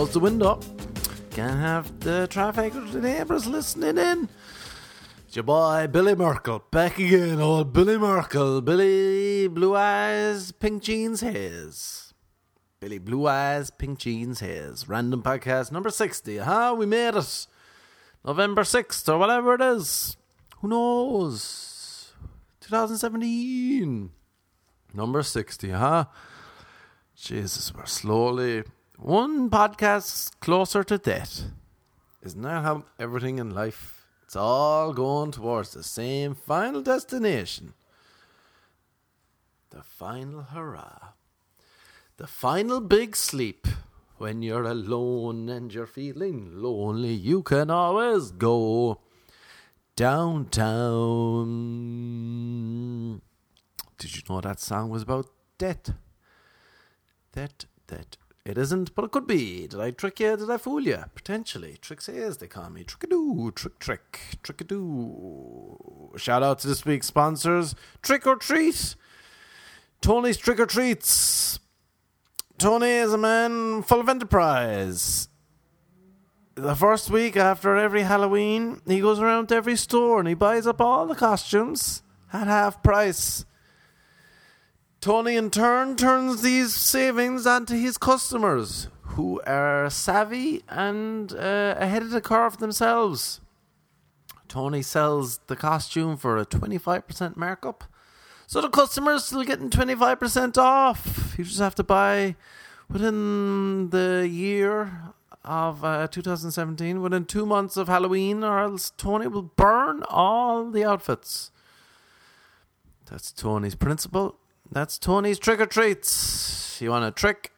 Close the window. Can't have the traffic the neighbours listening in. It's your boy Billy Merkel back again. Old Billy Merkel. Billy Blue Eyes, Pink Jeans Haze. Billy Blue Eyes, Pink Jeans Haze. Random podcast number 60. Huh? We made it. November 6th or whatever it is. Who knows? 2017. Number 60, huh? Jesus, we're slowly one podcast closer to death. Isn't that how everything in life? It's all going towards the same final destination. The final hurrah. The final big sleep. When you're alone and you're feeling lonely, you can always go downtown. Did you know that song was about death? That, that. It isn't, but it could be. Did I trick you? Did I fool you? Potentially. Tricks as they call me. Trickadoo, trick, trick, trickadoo. Shout out to this week's sponsors Trick or Treat. Tony's Trick or Treats. Tony is a man full of enterprise. The first week after every Halloween, he goes around to every store and he buys up all the costumes at half price. Tony, in turn, turns these savings onto his customers, who are savvy and uh, ahead of the curve themselves. Tony sells the costume for a 25% markup. So the customer's still getting 25% off. You just have to buy within the year of uh, 2017, within two months of Halloween, or else Tony will burn all the outfits. That's Tony's principle. That's Tony's trick or treats. You want a trick?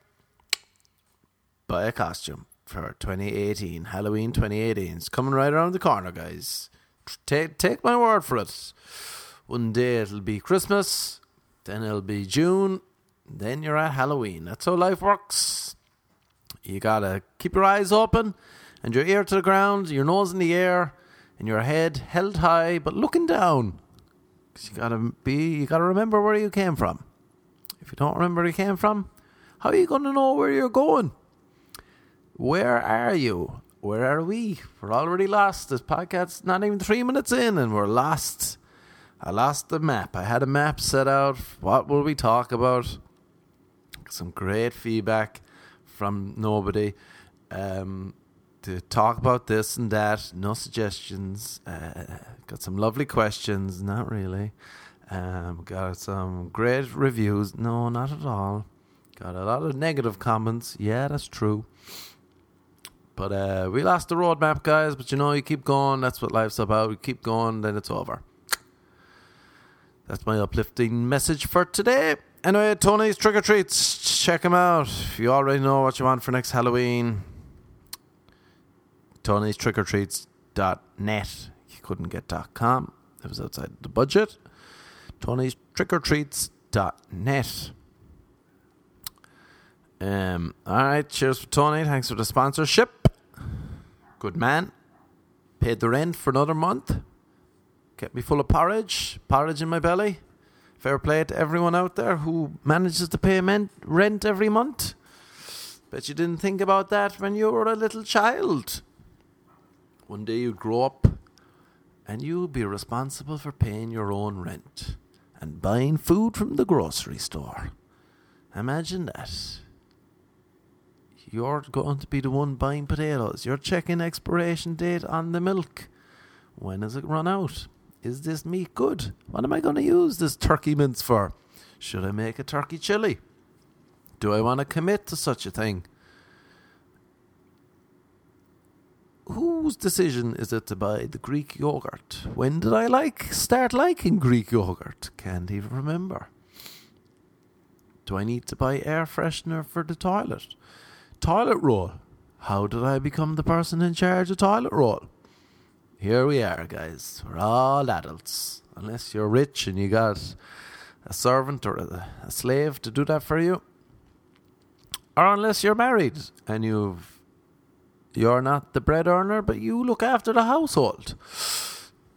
Buy a costume for 2018, Halloween 2018. It's coming right around the corner, guys. Take take my word for it. One day it'll be Christmas, then it'll be June, then you're at Halloween. That's how life works. You gotta keep your eyes open and your ear to the ground, your nose in the air, and your head held high but looking down. Cause you gotta be, you gotta remember where you came from. If you don't remember where you came from, how are you gonna know where you're going? Where are you? Where are we? We're already lost. This podcast's not even three minutes in, and we're lost. I lost the map. I had a map set out. What will we talk about? Some great feedback from nobody. Um, to talk about this and that. No suggestions. Uh, got some lovely questions. Not really. Um, got some great reviews. No, not at all. Got a lot of negative comments. Yeah, that's true. But uh, we lost the roadmap, guys. But you know, you keep going. That's what life's about. You keep going, then it's over. That's my uplifting message for today. Anyway, Tony's Trick or Treats. Check them out. You already know what you want for next Halloween, Tony's Trick or Treats.net. You couldn't get .com. It was outside the budget. Tony's Trick or Treats.net. Um, all right, cheers for Tony. Thanks for the sponsorship. Good man. Paid the rent for another month. Kept me full of porridge, porridge in my belly. Fair play to everyone out there who manages to pay rent every month. Bet you didn't think about that when you were a little child. One day you'd grow up and you'll be responsible for paying your own rent and buying food from the grocery store. Imagine that. You're going to be the one buying potatoes. You're checking expiration date on the milk. When does it run out? Is this meat good? What am I going to use this turkey mince for? Should I make a turkey chili? Do I want to commit to such a thing? Whose decision is it to buy the Greek yogurt? When did I like start liking Greek yogurt? Can't even remember. Do I need to buy air freshener for the toilet? Toilet roll. How did I become the person in charge of toilet roll? Here we are, guys. We're all adults. Unless you're rich and you got a servant or a, slave to do that for you. Or unless you're married and you've you're not the bread earner, but you look after the household.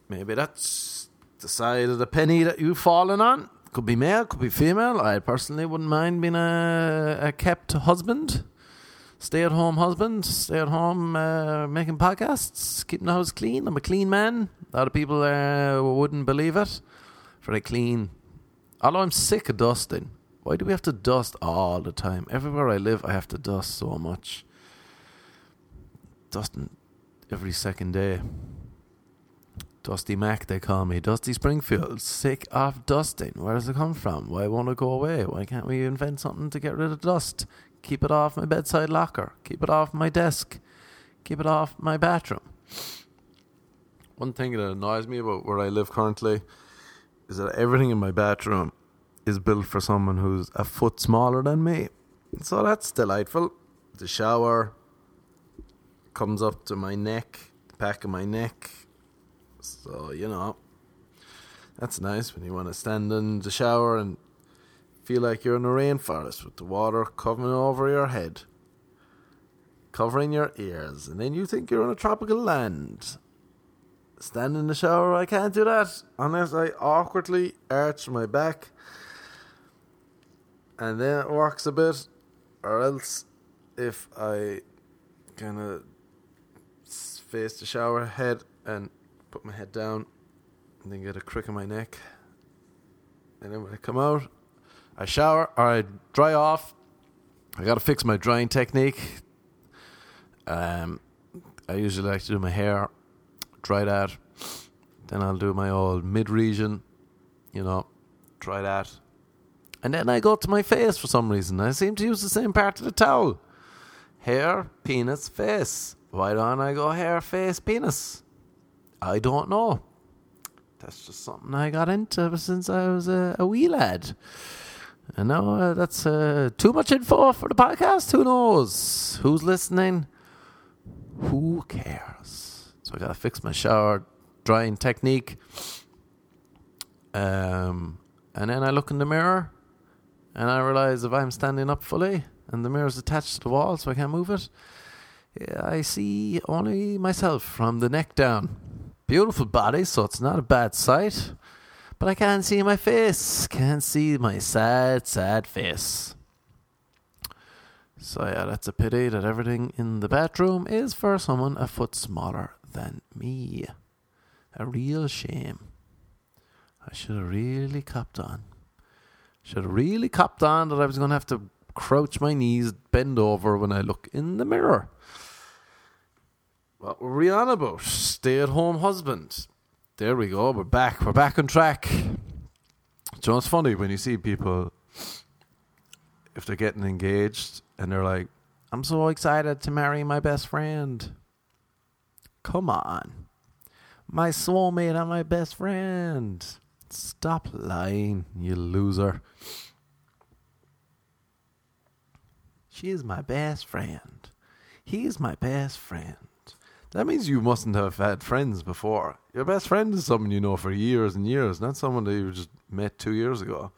Maybe that's the side of the penny that you've fallen on. Could be male, could be female. I personally wouldn't mind being a, a kept husband. stay at home husband, stay at home uh, making podcasts, keeping the house clean. I'm a clean man. A lot of people uh, wouldn't believe it. Very clean. Although I'm sick of dusting. Why do we have to dust all the time? Everywhere I live, I have to dust so much. Dusting every second day. Dusty Mac, they call me. Dusty Springfield. Sick of dusting. Where does it come from? Why won't it go away? Why can't we invent something to get rid of dust? Keep it off my bedside locker. Keep it off my desk. Keep it off my bathroom. One thing that annoys me about where I live currently is that everything in my bathroom is built for someone who's a foot smaller than me. So that's delightful. The shower comes up to my neck, the back of my neck. So, you know, that's nice when you want to stand in the shower and feel like you're in a rainforest with the water coming over your head, covering your ears, and then you think you're in a tropical land. Stand in the shower, I can't do that unless I awkwardly arch my back, and then it works a bit, or else if I kind of face the shower head and put my head down, and then get a crick in my neck, and then when I come out, I shower or I dry off. I got to fix my drying technique. Um, I usually like to do my hair, dry that. Then I'll do my old mid region, you know, dry that. And then I go to my face for some reason. I seem to use the same part of the towel hair, penis, face. Why don't I go hair, face, penis? I don't know. That's just something I got into ever since I was a, a wee lad. And now uh, that's uh, too much info for the podcast. Who knows? Who's listening? Who cares? So I gotta fix my shower drying technique. Um, and then I look in the mirror, and I realize if I'm standing up fully and the mirror's attached to the wall, so I can't move it, I see only myself from the neck down. Beautiful body, so it's not a bad sight but I can't see my face. Can't see my sad, sad face. So, yeah, that's a pity that everything in the bedroom is for someone a foot smaller than me. A real shame. I should have really copped on. Should have really copped on that I was going to have to crouch my knees, bend over when I look in the mirror. What were we on about? Stay at home husband. There we go. We're back. We're back on track. know, it's funny when you see people, if they're getting engaged and they're like, I'm so excited to marry my best friend. Come on. My soulmate and my best friend. Stop lying, you loser. She is my best friend. He is my best friend. That means you mustn't have had friends before. Your best friend is someone you know for years and years, not someone that you just met two years ago.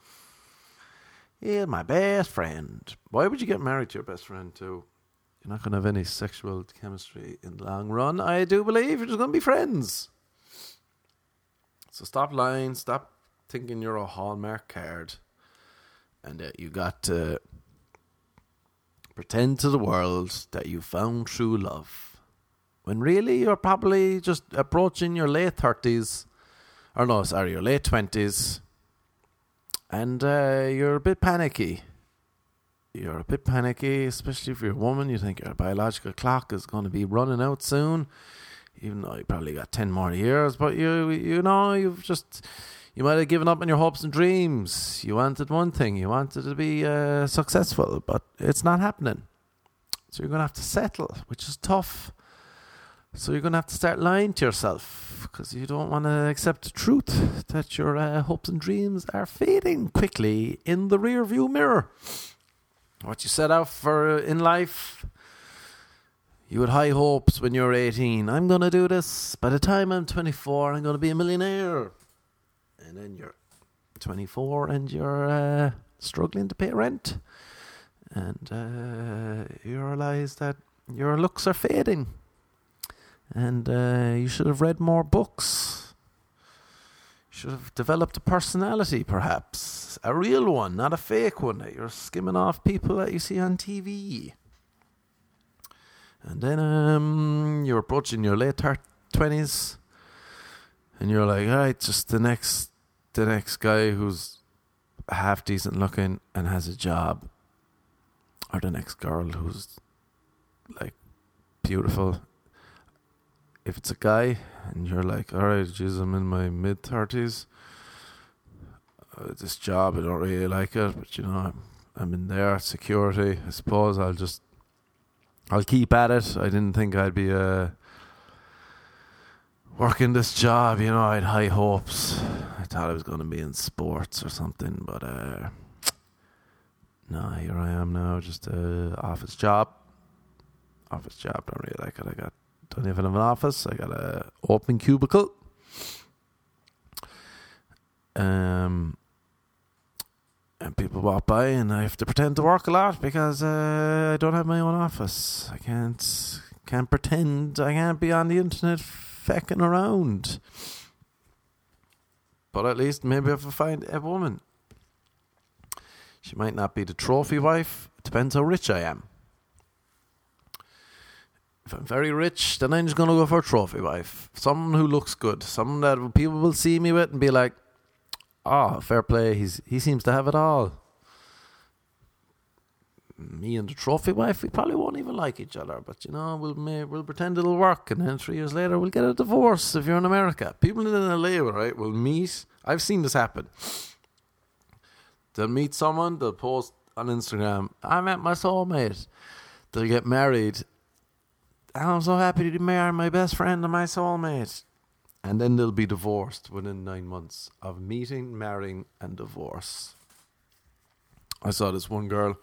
Yeah, my best friend. Why would you get married to your best friend too? You're not going to have any sexual chemistry in the long run. I do believe you're just going to be friends. So stop lying. Stop thinking you're a Hallmark card and that you got to pretend to the world that you found true love when really you're probably just approaching your late 30s, or no, sorry, your late 20s, and uh, you're a bit panicky. You're a bit panicky, especially if you're a woman. You think your biological clock is going to be running out soon, even though you probably got 10 more years, but you, you know, you've just. You might have given up on your hopes and dreams. You wanted one thing, you wanted to be uh, successful, but it's not happening. So you're going to have to settle, which is tough. So you're going to have to start lying to yourself because you don't want to accept the truth that your uh, hopes and dreams are fading quickly in the rear view mirror. What you set out for in life, you had high hopes when you were 18. I'm going to do this. By the time I'm 24, I'm going to be a millionaire. And then you're 24 and you're uh, struggling to pay rent. And uh, you realize that your looks are fading and uh, you should have read more books. You should have developed a personality, perhaps. A real one, not a fake one that you're skimming off people that you see on TV. And then um, you're approaching your late twenties, and you're like, all right, just the next, the next guy who's half decent looking and has a job, or the next girl who's like beautiful. If it's a guy and you're like, all right, geez, I'm in my mid thirties. Uh, this job, I don't really like it, but you know, I'm, I'm in there, security. I suppose I'll just, I'll keep at it. I didn't think I'd be uh, working this job. You know, I had high hopes. I thought I was going to be in sports or something, but uh, no, here I am now, just a office job. Office job, don't really like it. I got don't even have an office. I got a open cubicle. Um, and people walk by, and I have to pretend to work a lot because uh, I don't have my own office. I can't can't pretend. I can't be on the internet fecking around. But at least maybe if I find a woman, she might not be the trophy wife. Depends how rich I am. If I'm very rich, then I'm just to go for a trophy wife. Someone who looks good. Someone that people will see me with and be like, oh, fair play. He's He seems to have it all. Me and the trophy wife, we probably won't even like each other. But, you know, we'll, may, we'll pretend it'll work. And then three years later, we'll get a divorce if you're in America. People in LA, right, will meet. I've seen this happen. They'll meet someone, they'll post on Instagram, I met my soulmate. They'll get married Oh, I'm so happy to marry my best friend and my soulmate. And then they'll be divorced within nine months of meeting, marrying, and divorce. I saw this one girl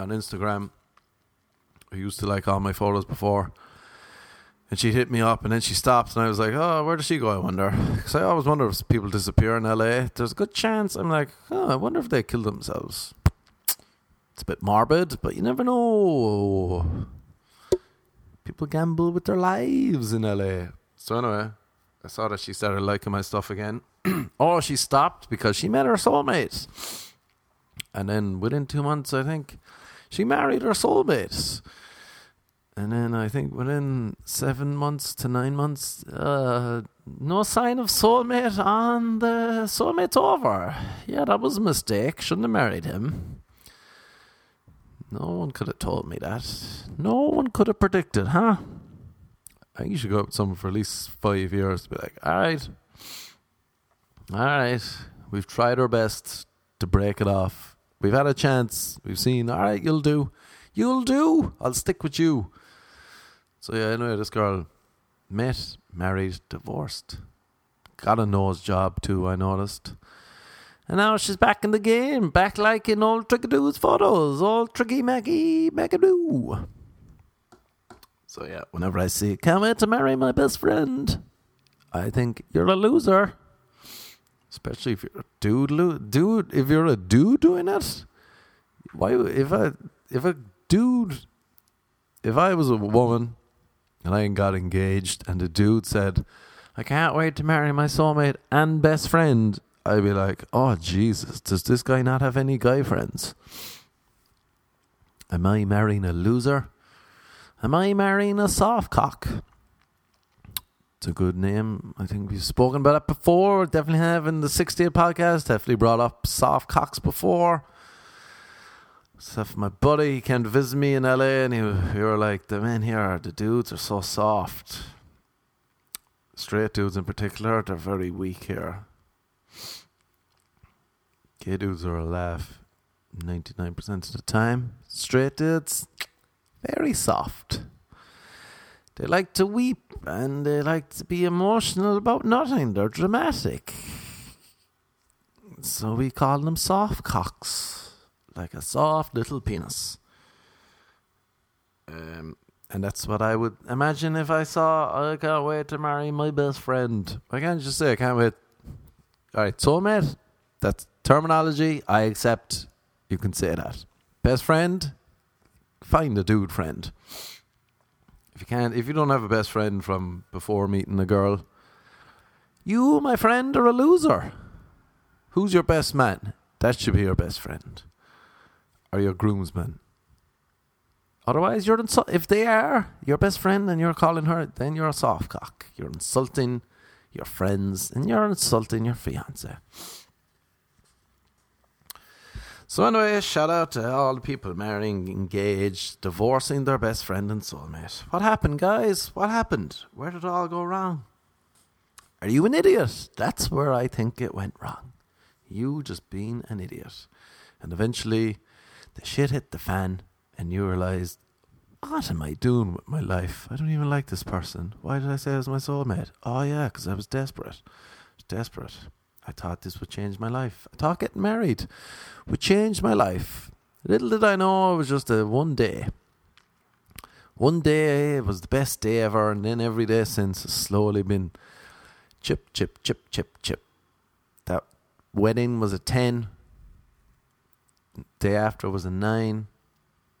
on Instagram who used to like all my photos before. And she hit me up and then she stopped and I was like, oh, where does she go, I wonder? Because I always wonder if people disappear in LA. There's a good chance. I'm like, oh, I wonder if they killed themselves. It's a bit morbid, but you never know people gamble with their lives in LA. So anyway, I saw that she started liking my stuff again. oh, she stopped because she met her soulmate. And then within two months, I think, she married her soulmate. And then I think within seven months to nine months, uh, no sign of soulmate on the soulmate's over. Yeah, that was a mistake. Shouldn't have married him. No one could have told me that. No one could have predicted, huh? I think you should go up with someone for at least five years to be like, all right, all right, we've tried our best to break it off. We've had a chance. We've seen, all right, you'll do. You'll do. I'll stick with you. So, yeah, anyway, this girl met, married, divorced. Got a nose job too, I noticed. And now she's back in the game, back like in old Trickadoos photos, old Tricky Maggie Magadoo. So yeah, whenever I see come here to marry my best friend, I think you're a loser. Especially if you're a dude, lo- dude. If you're a dude doing it, why? If I, if a dude, if I was a woman and I got engaged, and a dude said, "I can't wait to marry my soulmate and best friend," I'd be like, oh, Jesus, does this guy not have any guy friends? Am I marrying a loser? Am I marrying a soft cock? It's a good name. I think we've spoken about it before. Definitely have in the 60th podcast. Definitely brought up soft cocks before. Except for my buddy, he came to visit me in LA and he, he were like, the men here, the dudes are so soft. Straight dudes in particular, they're very weak here. Gay dudes are a laugh 99% of the time. Straight dudes, very soft. They like to weep and they like to be emotional about nothing. They're dramatic. So we call them soft cocks, like a soft little penis. Um, and that's what I would imagine if I saw. I can't wait to marry my best friend. I can't just say I can't wait. All right, soulmate. That's terminology. I accept. You can say that. Best friend. Find a dude friend. If you can't, if you don't have a best friend from before meeting a girl, you, my friend, are a loser. Who's your best man? That should be your best friend. Or your groomsman. Otherwise, you're insul- if they are your best friend and you're calling her, then you're a soft cock. You're insulting your friends and you're insulting your fiance. So anyway, shout out to all the people marrying, engaged, divorcing their best friend and soulmate. What happened, guys? What happened? Where did it all go wrong? Are you an idiot? That's where I think it went wrong. You just being an idiot. And eventually, the shit hit the fan, and you realized, what am I doing with my life? I don't even like this person. Why did I say I was my soulmate? Oh, yeah, because I was desperate. Desperate. I thought this would change my life. I thought getting married would change my life. Little did I know it was just a one day. One day it was the best day ever, and then every day since has slowly been chip, chip, chip, chip, chip. That wedding was a 10. Day after was a 9.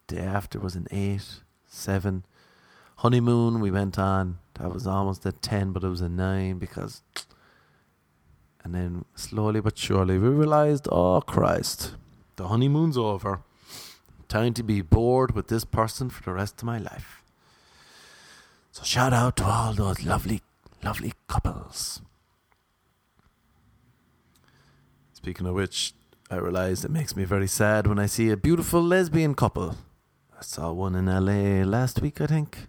Day after was an 8, 7. Honeymoon we went on. That was almost a 10, but it was a 9 because and then slowly but surely we realized, oh Christ, the honeymoon's over. Time to be bored with this person for the rest of my life. So shout out to all those lovely, lovely couples. Speaking of which, I realize it makes me very sad when I see a beautiful lesbian couple. I saw one in LA last week, I think.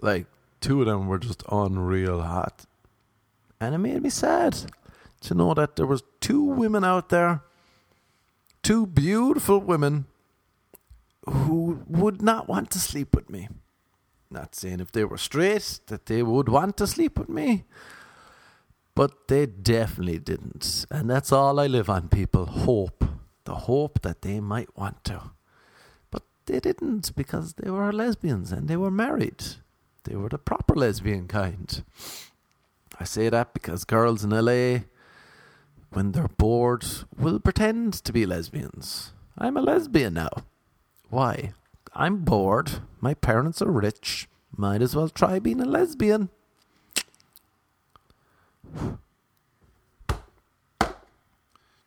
Like, two of them were just unreal hot and it made me sad to know that there was two women out there, two beautiful women who would not want to sleep with me. Not saying if they were straight that they would want to sleep with me, but they definitely didn't. And that's all I live on, people. Hope. The hope that they might want to. But they didn't because they were lesbians and they were married. They were the proper lesbian kind. I say that because girls in LA, when they're bored, will pretend to be lesbians. I'm a lesbian now. Why? I'm bored. My parents are rich. Might as well try being a lesbian.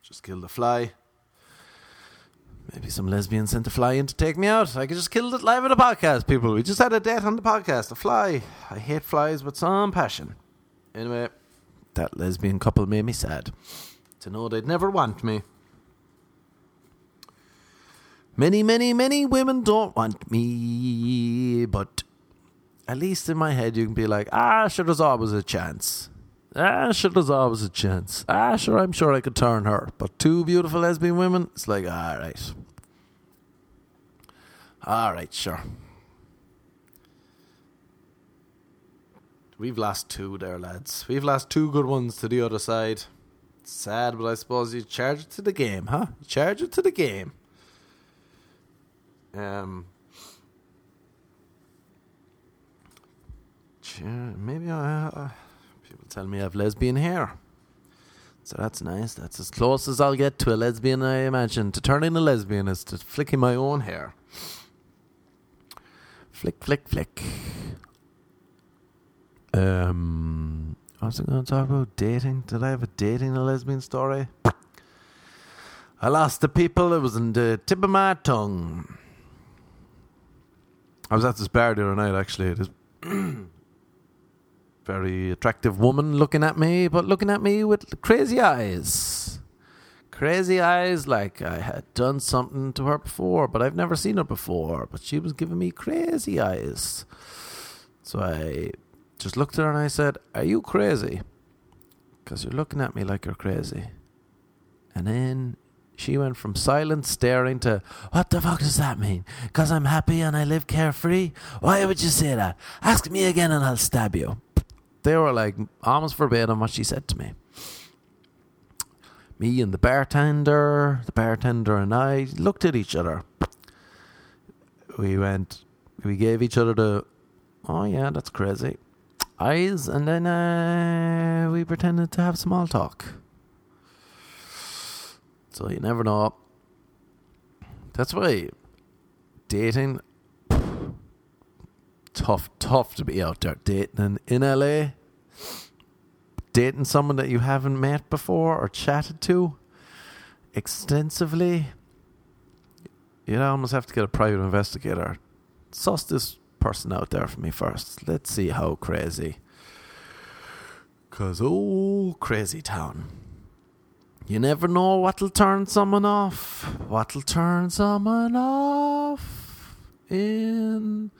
Just kill the fly. Maybe some lesbian sent a fly in to take me out. I could just kill it live on the podcast, people. We just had a death on the podcast. A fly. I hate flies with some passion. Anyway, that lesbian couple made me sad to know they'd never want me. Many, many, many women don't want me, but at least in my head you can be like, ah, sure, there's always a chance. Ah, sure, there's always a chance. Ah, sure, I'm sure I could turn her. But two beautiful lesbian women, it's like, all right. All right, sure. We've lost two there, lads. We've lost two good ones to the other side. sad, but I suppose you charge it to the game, huh? You charge it to the game. Um, maybe I, uh, people tell me I have lesbian hair. So that's nice. That's as close as I'll get to a lesbian, I imagine. To turning a lesbian is to flicking my own hair. Flick, flick, flick. Um, I was going to talk about dating. Did I have a dating a lesbian story? I lost the people. It was in the tip of my tongue. I was at this bar the other night, actually. This very attractive woman looking at me, but looking at me with crazy eyes. Crazy eyes, like I had done something to her before, but I've never seen her before. But she was giving me crazy eyes. So I just looked at her and I said, Are you crazy? Because you're looking at me like you're crazy. And then she went from silent staring to, What the fuck does that mean? Because I'm happy and I live carefree? Why would you say that? Ask me again and I'll stab you. They were like almost verbatim what she said to me. Me and the bartender, the bartender and I looked at each other. We went, we gave each other the, Oh yeah, that's crazy eyes, and then uh, we pretended to have small talk. So you never know. That's why dating tough, tough to be out there dating in, LA. Dating someone that you haven't met before or chatted to extensively. you'd almost have to get a private investigator. Suss this person out there for me first. Let's see how crazy. Cause oh, crazy town. You never know what'll turn someone off. What'll turn someone off in.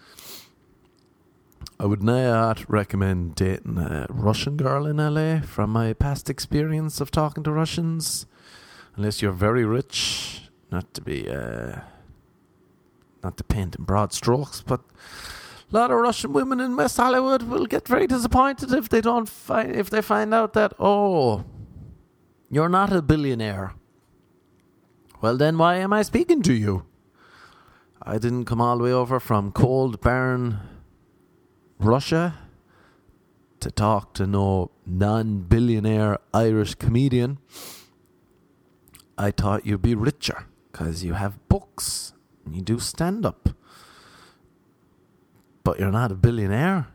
I would not recommend dating a Russian girl in LA from my past experience of talking to Russians. Unless you're very rich. Not to be, uh, not to paint in broad strokes, but a lot of Russian women in West Hollywood will get very disappointed if they don't find, if they find out that, oh, you're not a billionaire. Well, then why am I speaking to you? I didn't come all the way over from cold, barren Russia to talk to no non billionaire Irish comedian. I thought you'd be richer because you have books you do stand up. But you're not a billionaire.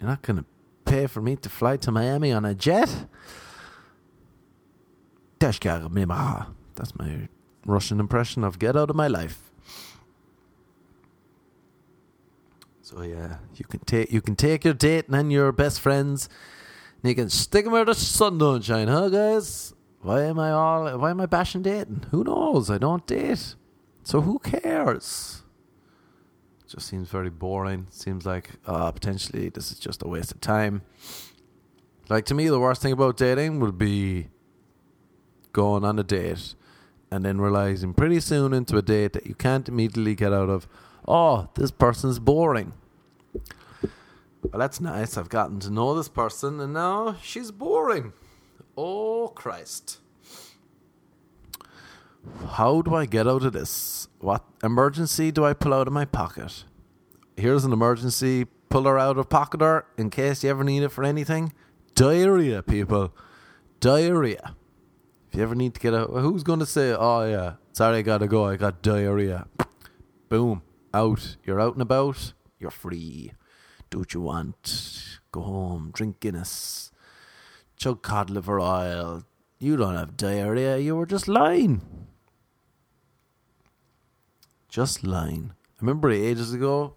You're not going to pay for me to fly to Miami on a jet. Er That's my Russian impression of get out of my life. So yeah, you can take you can take your date and your best friends, and you can stick them where the sun don't shine, huh, guys? Why am I all? Why am I bashing dating? Who knows? I don't date, so who cares? just seems very boring. Seems like uh, potentially this is just a waste of time. Like to me, the worst thing about dating would be going on a date and then realizing pretty soon into a date that you can't immediately get out of oh, this person's boring. Well, that's nice. I've gotten to know this person, and now she's boring. Oh, Christ. How do I get out of this? What emergency do I pull out of my pocket? Here's an emergency puller out of pocketer in case you ever need it for anything. Diarrhea, people. Diarrhea. If you ever need to get out, who's going to say, oh, yeah, sorry, I gotta go, I got diarrhea? Boom out, you're out and about, you're free. Do what you want. Go home, drink Guinness, chug cod liver oil. You don't have diarrhea, you were just lying. Just lying. I remember ages ago,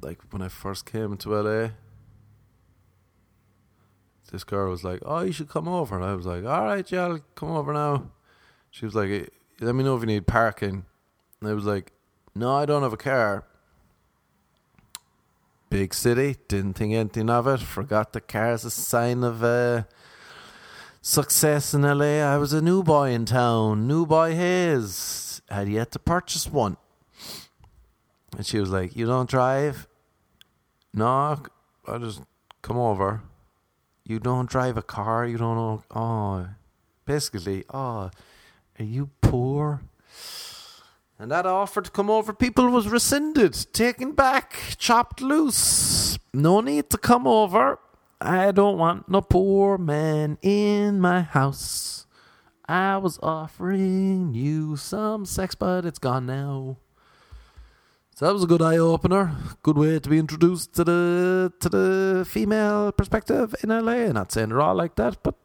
like when I first came to LA, this girl was like, Oh, you should come over. And I was like, All right, yeah, I'll come over now. She was like, Let me know if you need parking. And I was like, No, I don't have a car. Big city, didn't think anything of it. Forgot the car is a sign of uh, success in LA. I was a new boy in town, new boy Hayes. Had yet to purchase one. And she was like, You don't drive? No, I just come over. You don't drive a car, you don't know. Oh, basically, oh, are you poor? And that offer to come over people was rescinded, taken back, chopped loose. No need to come over. I don't want no poor man in my house. I was offering you some sex, but it's gone now. So that was a good eye opener. Good way to be introduced to the to the female perspective in LA. Not saying they're all like that, but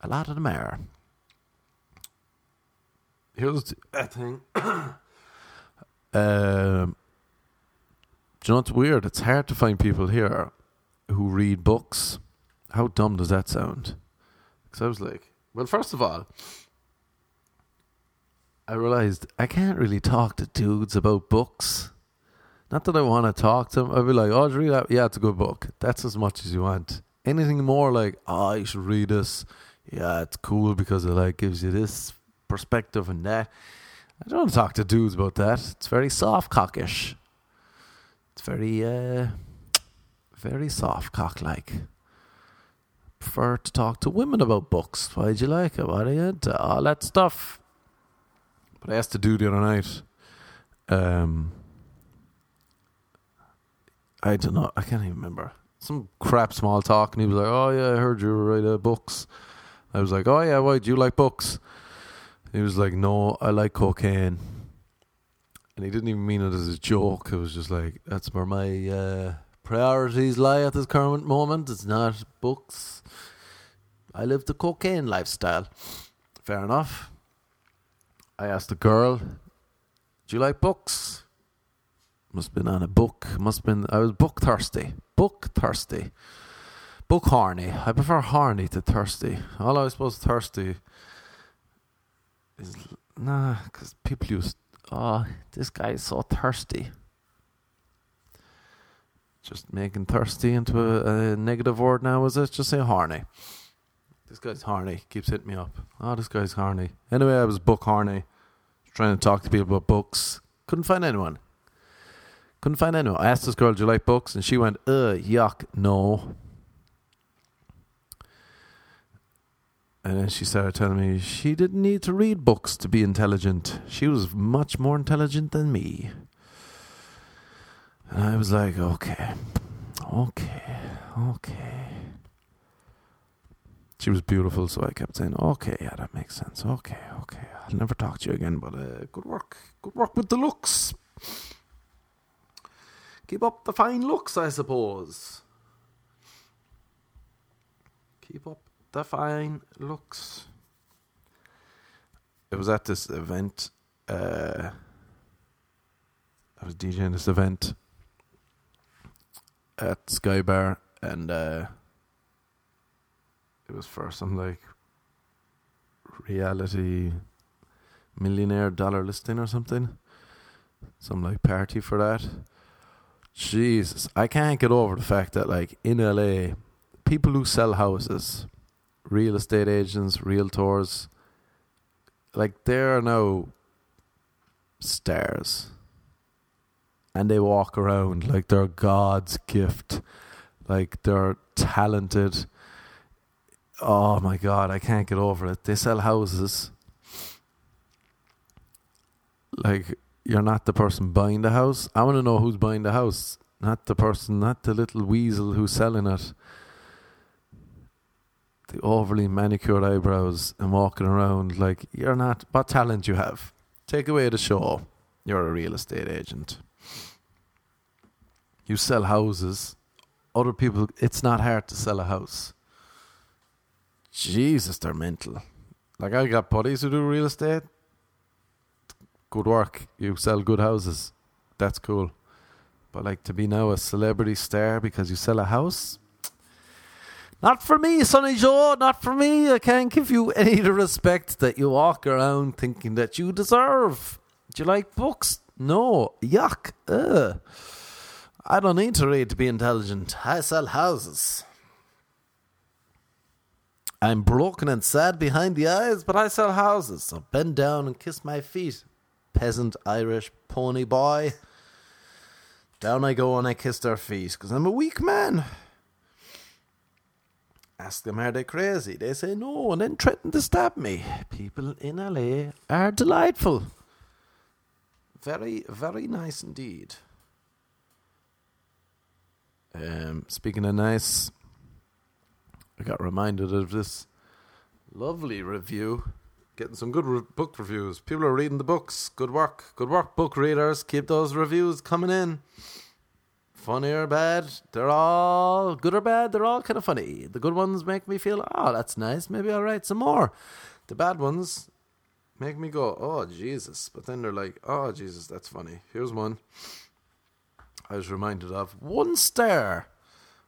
a lot of them are here's the thing. um, do you know what's weird? It's hard to find people here who read books. How dumb does that sound? Because I was like, well, first of all, I realized I can't really talk to dudes about books. Not that I want to talk to them. I'd be like, oh, read that? Yeah, it's a good book. That's as much as you want. Anything more like, oh, you should read this. Yeah, it's cool because it like gives you this perspective and that. I don't want to talk to dudes about that. It's very soft cockish. It's very, uh, very soft cock like. Prefer to talk to women about books. Why'd you like it? What are you into? All that stuff. But I asked a dude the other night. Um, I don't know. I can't even remember. Some crap small talk, and he was like, "Oh yeah, I heard you write uh, books." I was like, "Oh yeah, why do you like books?" He was like, "No, I like cocaine," and he didn't even mean it as a joke. It was just like, "That's where my uh, priorities lie at this current moment. It's not books. I live the cocaine lifestyle." Fair enough. I asked the girl, "Do you like books?" Must have been on a book. Must have been. I was book thirsty. Book thirsty. Book horny. I prefer horny to thirsty. All I suppose thirsty is nah, because people use. Oh, this guy is so thirsty. Just making thirsty into a, a negative word now, is it? Just say horny. This guy's horny. Keeps hitting me up. Oh, this guy's horny. Anyway, I was book horny. Trying to talk to people about books. Couldn't find anyone. Couldn't find anyone. I asked this girl, Do you like books? And she went, Uh, yuck, no. And then she started telling me she didn't need to read books to be intelligent. She was much more intelligent than me. And I was like, okay, okay, okay. She was beautiful, so I kept saying, okay, yeah, that makes sense. Okay, okay. I'll never talk to you again, but uh, good work. Good work with the looks. Keep up the fine looks, I suppose. Keep up the fine looks. It was at this event. Uh, I was DJing this event at Sky Bar, and uh, it was for some like reality millionaire dollar listing or something. Some like party for that. Jesus, I can't get over the fact that like in LA, people who sell houses real estate agents, realtors, like they're now stars. And they walk around like they're God's gift. Like they're talented. Oh my God, I can't get over it. They sell houses. Like you're not the person buying the house. I want to know who's buying the house, not the person, not the little weasel who's selling it the overly manicured eyebrows and walking around like you're not what talent you have. Take away the show. You're a real estate agent. You sell houses. Other people it's not hard to sell a house. Jesus, they're mental. Like I got buddies who do real estate. Good work. You sell good houses. That's cool. But like to be now a celebrity star because you sell a house, not for me, Sonny Joe, not for me. I can't give you any of the respect that you walk around thinking that you deserve. Do you like books? No. Yuck. Ugh. I don't need to read to be intelligent. I sell houses. I'm broken and sad behind the eyes, but I sell houses. So bend down and kiss my feet. Peasant Irish pony boy. Down I go and I kiss their feet, because I'm a weak man. Ask them, are they crazy? They say no, and then threaten to stab me. People in LA are delightful. Very, very nice indeed. Um, speaking of nice, I got reminded of this lovely review. Getting some good re- book reviews. People are reading the books. Good work. Good work, book readers. Keep those reviews coming in funny or bad, they're all good or bad, they're all kind of funny. The good ones make me feel, oh, that's nice, maybe I'll write some more. The bad ones make me go, oh, Jesus. But then they're like, oh, Jesus, that's funny. Here's one I was reminded of. One star.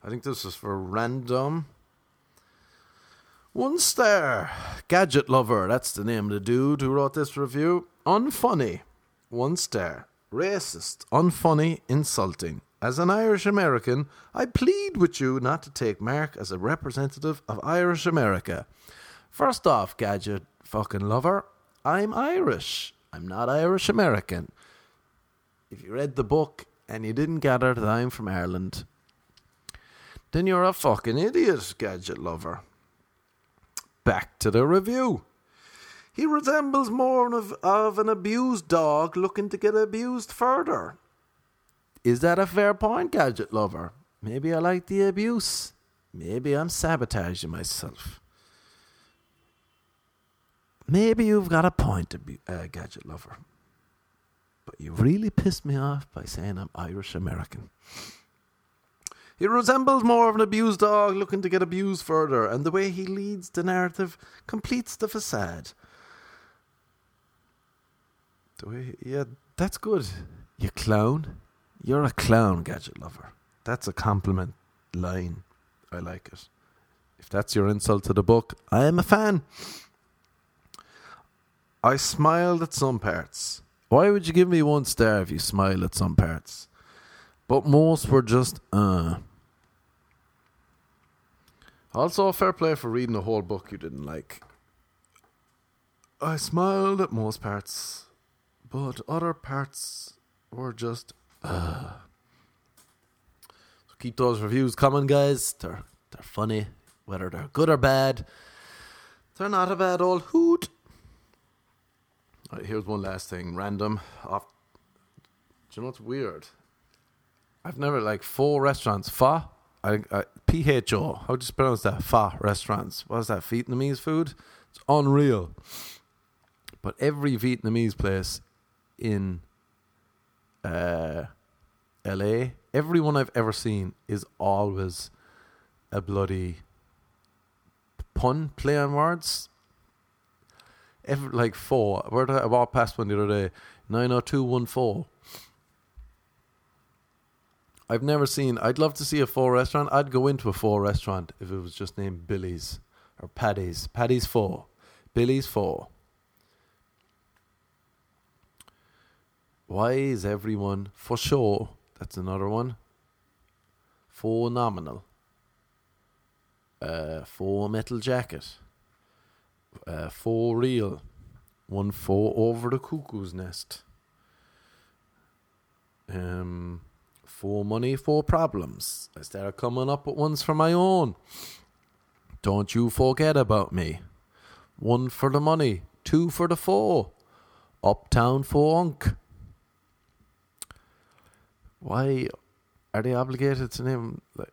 I think this is for random. One star. Gadget Lover. That's the name of the dude who wrote this review. Unfunny. One star. Racist. Unfunny. Insulting. As an Irish American, I plead with you not to take Mark as a representative of Irish America. First off, gadget fucking lover, I'm Irish. I'm not Irish American. If you read the book and you didn't gather that I'm from Ireland, then you're a fucking idiot, gadget lover. Back to the review. He resembles more of, of an abused dog looking to get abused further. Is that a fair point, gadget lover? Maybe I like the abuse. Maybe I'm sabotaging myself. Maybe you've got a point, uh, gadget lover. But you really pissed me off by saying I'm Irish American. He resembles more of an abused dog looking to get abused further, and the way he leads the narrative completes the facade. Do we? Yeah, that's good. You clown. You're a clown, gadget lover. That's a compliment line. I like it. If that's your insult to the book, I am a fan. I smiled at some parts. Why would you give me one star if you smile at some parts? But most were just, uh. Also, fair play for reading a whole book you didn't like. I smiled at most parts, but other parts were just, uh. So keep those reviews coming, guys. They're they're funny, whether they're good or bad. They're not a bad old hoot. Right, here's one last thing, random. Off. Do you know what's weird? I've never like four restaurants. Fa, P H O. How do you pronounce that? Fa restaurants. What is that? Vietnamese food. It's unreal. But every Vietnamese place in uh, LA, everyone I've ever seen is always a bloody pun play on words. Every, like four. Where I walked past one the other day? Nine oh two one four. I've never seen. I'd love to see a four restaurant. I'd go into a four restaurant if it was just named Billy's or Paddy's. Paddy's four, Billy's four. Why is everyone for sure? That's another one. Phenomenal. Uh, four metal jacket. Uh, four real. One four over the cuckoo's nest. Um, four money, four problems. I started coming up with ones for my own. Don't you forget about me. One for the money, two for the four. Uptown for unk. Why are they obligated to name like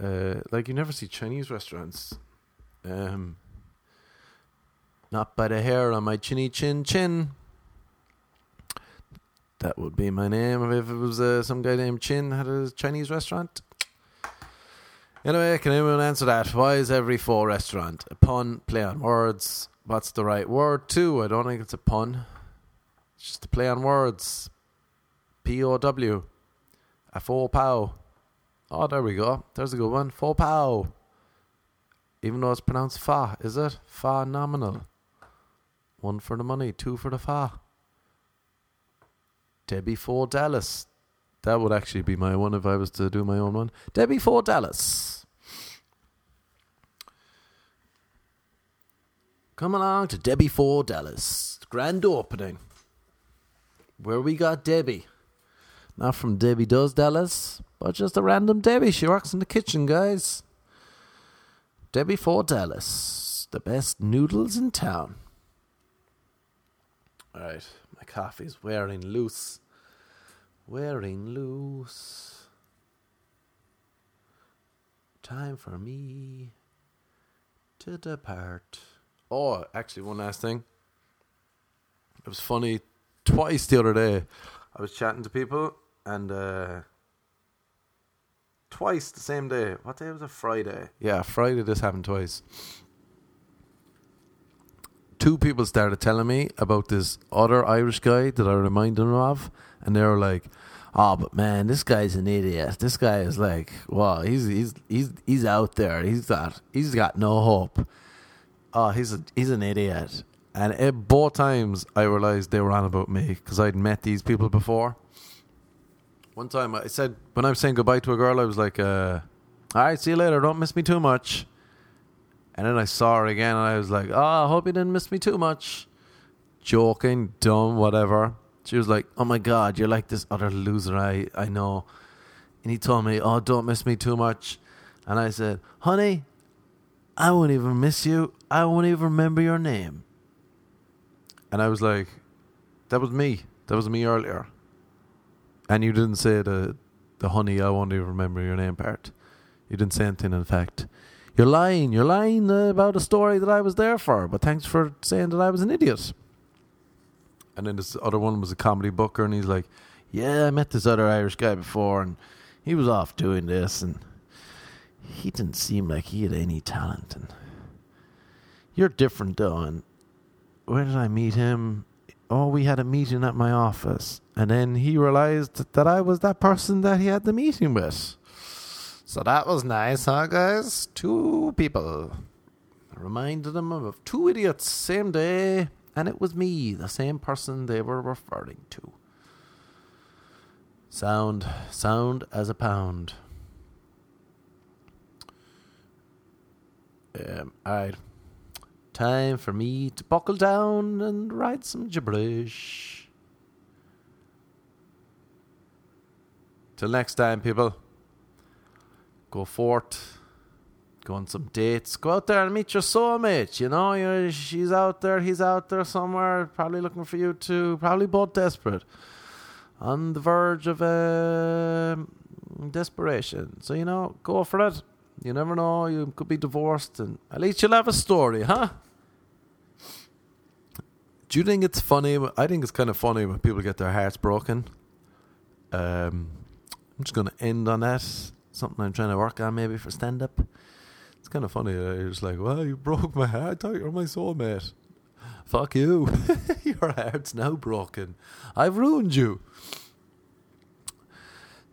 uh, like you never see Chinese restaurants? Um, not by the hair on my chinny chin chin. That would be my name if it was uh, some guy named Chin had a Chinese restaurant. Anyway, can anyone answer that? Why is every four restaurant a pun, play on words? What's the right word too? I don't think it's a pun. It's just a play on words. P O W. A four pow. Oh, there we go. There's a good one. Four pow. Even though it's pronounced fa, is it? Fa nominal. One for the money, two for the fa. Debbie for Dallas. That would actually be my one if I was to do my own one. Debbie for Dallas. Come along to Debbie for Dallas. Grand opening. Where we got Debbie. Not from Debbie Does Dallas, but just a random Debbie. She works in the kitchen, guys. Debbie for Dallas. The best noodles in town. Alright, my coffee's wearing loose. Wearing loose. Time for me to depart. Oh, actually, one last thing. It was funny. Twice the other day, I was chatting to people, and uh, twice the same day. What day was it? Friday. Yeah, Friday. This happened twice. Two people started telling me about this other Irish guy that I reminded them of, and they were like, "Oh, but man, this guy's an idiot. This guy is like, wow, he's he's he's he's out there. He's got he's got no hope. Oh, he's a, he's an idiot." And at both times, I realized they were on about me because I'd met these people before. One time, I said when I was saying goodbye to a girl, I was like, uh, "All right, see you later. Don't miss me too much." And then I saw her again, and I was like, "Oh, I hope you didn't miss me too much." Joking, dumb, whatever. She was like, "Oh my god, you're like this other loser I I know." And he told me, "Oh, don't miss me too much." And I said, "Honey, I won't even miss you. I won't even remember your name." And I was like, "That was me. That was me earlier." And you didn't say the the honey. I won't even remember your name part. You didn't say anything. In fact, you're lying. You're lying uh, about a story that I was there for. But thanks for saying that I was an idiot. And then this other one was a comedy booker, and he's like, "Yeah, I met this other Irish guy before, and he was off doing this, and he didn't seem like he had any talent. And you're different, though. And where did I meet him? oh, we had a meeting at my office. And then he realized that I was that person that he had the meeting with. So that was nice, huh, guys? Two people. I reminded them of two idiots, same day, and it was me, the same person they were referring to. Sound, sound as a pound. Um, alright. Time for me to buckle down and write some gibberish. Till next time, people. Go forth. Go on some dates. Go out there and meet your soulmate. You know, You're, she's out there, he's out there somewhere, probably looking for you too. Probably both desperate. On the verge of uh, desperation. So, you know, go for it. You never know. You could be divorced, and at least you'll have a story, huh? Do you think it's funny? I think it's kind of funny when people get their hearts broken. Um, I'm just going to end on that. Something I'm trying to work on maybe for stand up. It's kind of funny. Uh, you're just like, well, you broke my heart. You're my soulmate. Fuck you. Your heart's now broken. I've ruined you.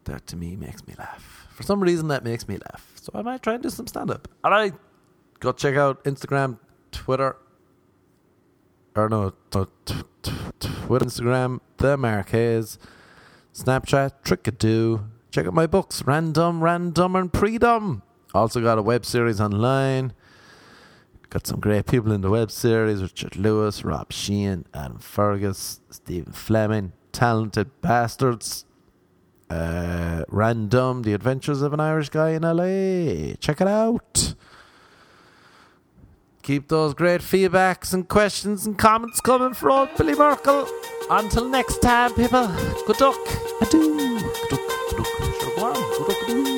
That to me makes me laugh. For some reason, that makes me laugh. So I might try and do some stand up. All right. Go check out Instagram, Twitter, or no, t- t- t- Twitter, Instagram, The Marquez, Snapchat, Trickadoo. Check out my books, Random, Random, and Predom. Also got a web series online. Got some great people in the web series Richard Lewis, Rob Sheehan, Adam Fergus, Stephen Fleming, talented bastards. Uh, Random, The Adventures of an Irish Guy in LA. Check it out. Keep those great feedbacks and questions and comments coming for old Billy Merkel. Until next time, people. Good luck. Adieu. Good luck. Good luck.